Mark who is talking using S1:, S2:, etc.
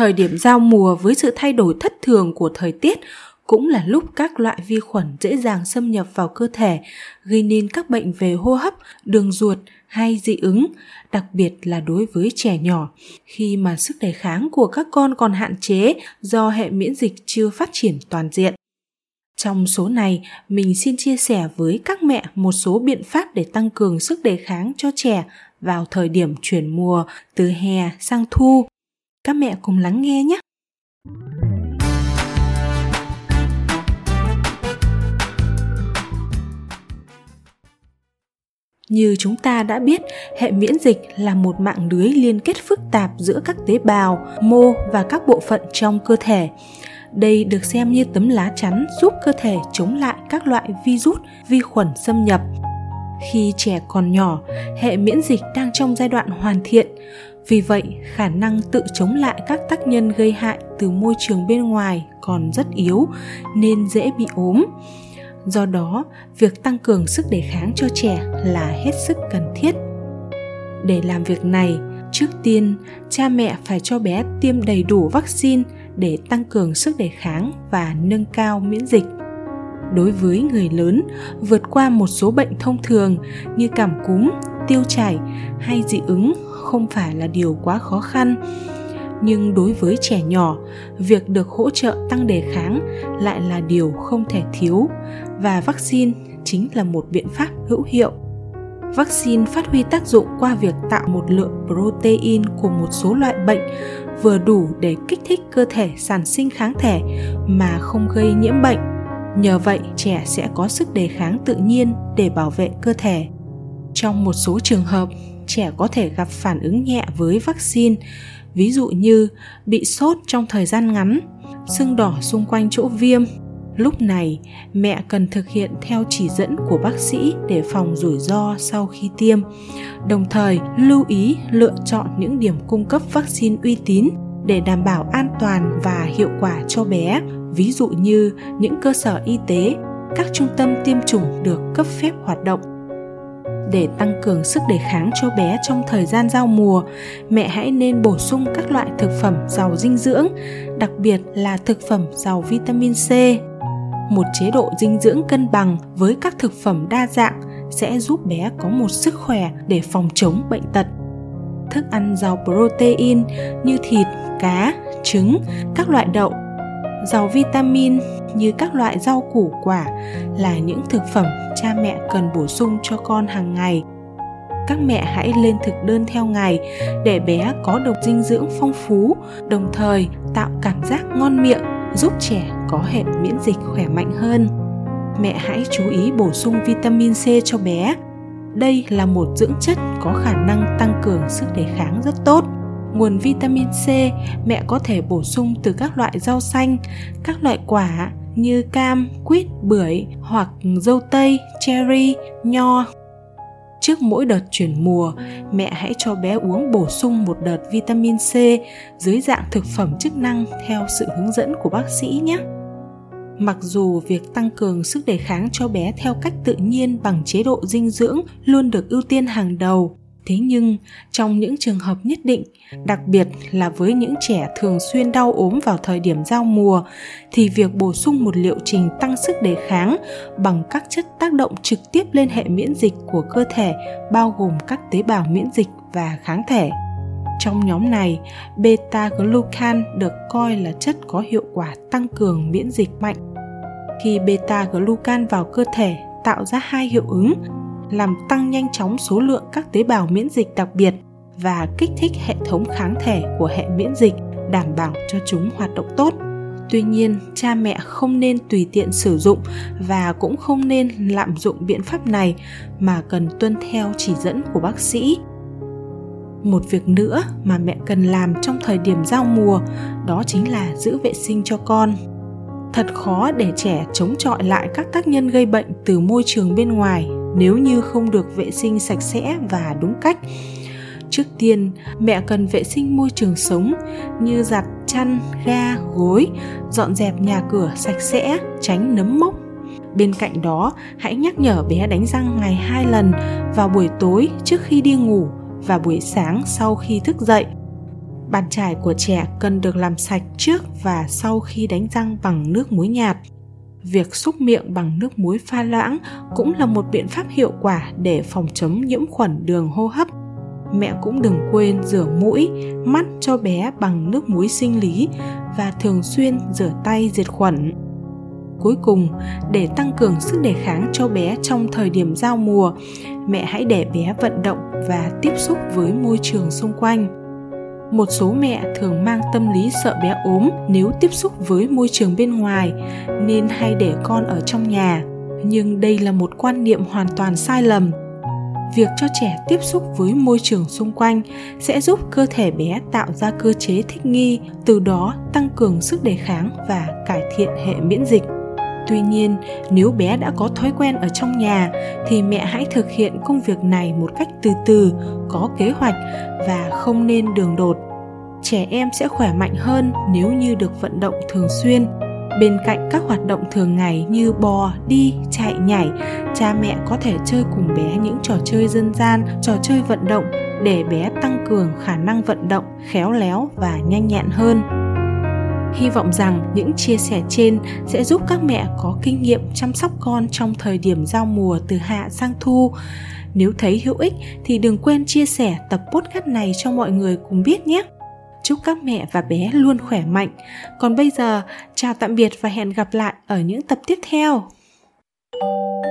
S1: Thời điểm giao mùa với sự thay đổi thất thường của thời tiết cũng là lúc các loại vi khuẩn dễ dàng xâm nhập vào cơ thể, gây nên các bệnh về hô hấp, đường ruột hay dị ứng, đặc biệt là đối với trẻ nhỏ, khi mà sức đề kháng của các con còn hạn chế do hệ miễn dịch chưa phát triển toàn diện. Trong số này, mình xin chia sẻ với các mẹ một số biện pháp để tăng cường sức đề kháng cho trẻ vào thời điểm chuyển mùa từ hè sang thu. Các mẹ cùng lắng nghe nhé. Như chúng ta đã biết, hệ miễn dịch là một mạng lưới liên kết phức tạp giữa các tế bào, mô và các bộ phận trong cơ thể. Đây được xem như tấm lá chắn giúp cơ thể chống lại các loại virus, vi khuẩn xâm nhập. Khi trẻ còn nhỏ, hệ miễn dịch đang trong giai đoạn hoàn thiện, vì vậy, khả năng tự chống lại các tác nhân gây hại từ môi trường bên ngoài còn rất yếu, nên dễ bị ốm. Do đó, việc tăng cường sức đề kháng cho trẻ là hết sức cần thiết. Để làm việc này, trước tiên, cha mẹ phải cho bé tiêm đầy đủ vaccine để tăng cường sức đề kháng và nâng cao miễn dịch. Đối với người lớn, vượt qua một số bệnh thông thường như cảm cúm tiêu chảy hay dị ứng không phải là điều quá khó khăn. Nhưng đối với trẻ nhỏ, việc được hỗ trợ tăng đề kháng lại là điều không thể thiếu và vaccine chính là một biện pháp hữu hiệu. Vaccine phát huy tác dụng qua việc tạo một lượng protein của một số loại bệnh vừa đủ để kích thích cơ thể sản sinh kháng thể mà không gây nhiễm bệnh. Nhờ vậy, trẻ sẽ có sức đề kháng tự nhiên để bảo vệ cơ thể trong một số trường hợp, trẻ có thể gặp phản ứng nhẹ với vaccine, ví dụ như bị sốt trong thời gian ngắn, sưng đỏ xung quanh chỗ viêm. Lúc này, mẹ cần thực hiện theo chỉ dẫn của bác sĩ để phòng rủi ro sau khi tiêm, đồng thời lưu ý lựa chọn những điểm cung cấp vaccine uy tín để đảm bảo an toàn và hiệu quả cho bé, ví dụ như những cơ sở y tế, các trung tâm tiêm chủng được cấp phép hoạt động để tăng cường sức đề kháng cho bé trong thời gian giao mùa. Mẹ hãy nên bổ sung các loại thực phẩm giàu dinh dưỡng, đặc biệt là thực phẩm giàu vitamin c. Một chế độ dinh dưỡng cân bằng với các thực phẩm đa dạng sẽ giúp bé có một sức khỏe để phòng chống bệnh tật. Thức ăn giàu protein như thịt, cá, trứng, các loại đậu giàu vitamin như các loại rau củ quả là những thực phẩm cha mẹ cần bổ sung cho con hàng ngày. Các mẹ hãy lên thực đơn theo ngày để bé có được dinh dưỡng phong phú, đồng thời tạo cảm giác ngon miệng, giúp trẻ có hệ miễn dịch khỏe mạnh hơn. Mẹ hãy chú ý bổ sung vitamin c cho bé. Đây là một dưỡng chất có khả năng tăng cường sức đề kháng rất tốt nguồn vitamin C mẹ có thể bổ sung từ các loại rau xanh, các loại quả như cam, quýt, bưởi hoặc dâu tây, cherry, nho. Trước mỗi đợt chuyển mùa, mẹ hãy cho bé uống bổ sung một đợt vitamin C dưới dạng thực phẩm chức năng theo sự hướng dẫn của bác sĩ nhé. Mặc dù việc tăng cường sức đề kháng cho bé theo cách tự nhiên bằng chế độ dinh dưỡng luôn được ưu tiên hàng đầu, thế nhưng, trong những trường hợp nhất định, đặc biệt là với những trẻ thường xuyên đau ốm vào thời điểm giao mùa, thì việc bổ sung một liệu trình tăng sức đề kháng bằng các chất tác động trực tiếp lên hệ miễn dịch của cơ thể, bao gồm các tế bào miễn dịch và kháng thể. Trong nhóm này beta glucan được coi là chất có hiệu quả tăng cường miễn dịch mạnh. Khi beta glucan vào cơ thể, tạo ra hai hiệu ứng làm tăng nhanh chóng số lượng các tế bào miễn dịch đặc biệt và kích thích hệ thống kháng thể của hệ miễn dịch, đảm bảo cho chúng hoạt động tốt. Tuy nhiên, cha mẹ không nên tùy tiện sử dụng và cũng không nên lạm dụng biện pháp này mà cần tuân theo chỉ dẫn của bác sĩ. Một việc nữa mà mẹ cần làm trong thời điểm giao mùa, đó chính là giữ vệ sinh cho con. Thật khó để trẻ chống chọi lại các tác nhân gây bệnh từ môi trường bên ngoài nếu như không được vệ sinh sạch sẽ và đúng cách. Trước tiên, mẹ cần vệ sinh môi trường sống như giặt chăn, ga, gối, dọn dẹp nhà cửa sạch sẽ, tránh nấm mốc. Bên cạnh đó, hãy nhắc nhở bé đánh răng ngày hai lần vào buổi tối trước khi đi ngủ và buổi sáng sau khi thức dậy. Bàn chải của trẻ cần được làm sạch trước và sau khi đánh răng bằng nước muối nhạt. Việc xúc miệng bằng nước muối pha loãng cũng là một biện pháp hiệu quả để phòng chống nhiễm khuẩn đường hô hấp. Mẹ cũng đừng quên rửa mũi, mắt cho bé bằng nước muối sinh lý và thường xuyên rửa tay diệt khuẩn. Cuối cùng, để tăng cường sức đề kháng cho bé trong thời điểm giao mùa, mẹ hãy để bé vận động và tiếp xúc với môi trường xung quanh một số mẹ thường mang tâm lý sợ bé ốm nếu tiếp xúc với môi trường bên ngoài, nên hay để con ở trong nhà. Nhưng đây là một quan niệm hoàn toàn sai lầm. Việc cho trẻ tiếp xúc với môi trường xung quanh sẽ giúp cơ thể bé tạo ra cơ chế thích nghi, từ đó tăng cường sức đề kháng và cải thiện hệ miễn dịch tuy nhiên, nếu bé đã có thói quen ở trong nhà, thì mẹ hãy thực hiện công việc này một cách từ từ, có kế hoạch và không nên đường đột. Trẻ em sẽ khỏe mạnh hơn nếu như được vận động thường xuyên. Bên cạnh các hoạt động thường ngày như bò, đi, chạy, nhảy, cha mẹ có thể chơi cùng bé những trò chơi dân gian, trò chơi vận động để bé tăng cường khả năng vận động, khéo léo và nhanh nhẹn hơn hy vọng rằng những chia sẻ trên sẽ giúp các mẹ có kinh nghiệm chăm sóc con trong thời điểm giao mùa từ hạ sang thu. Nếu thấy hữu ích thì đừng quên chia sẻ tập podcast này cho mọi người cùng biết nhé. Chúc các mẹ và bé luôn khỏe mạnh. Còn bây giờ, chào tạm biệt và hẹn gặp lại ở những tập tiếp theo. thank you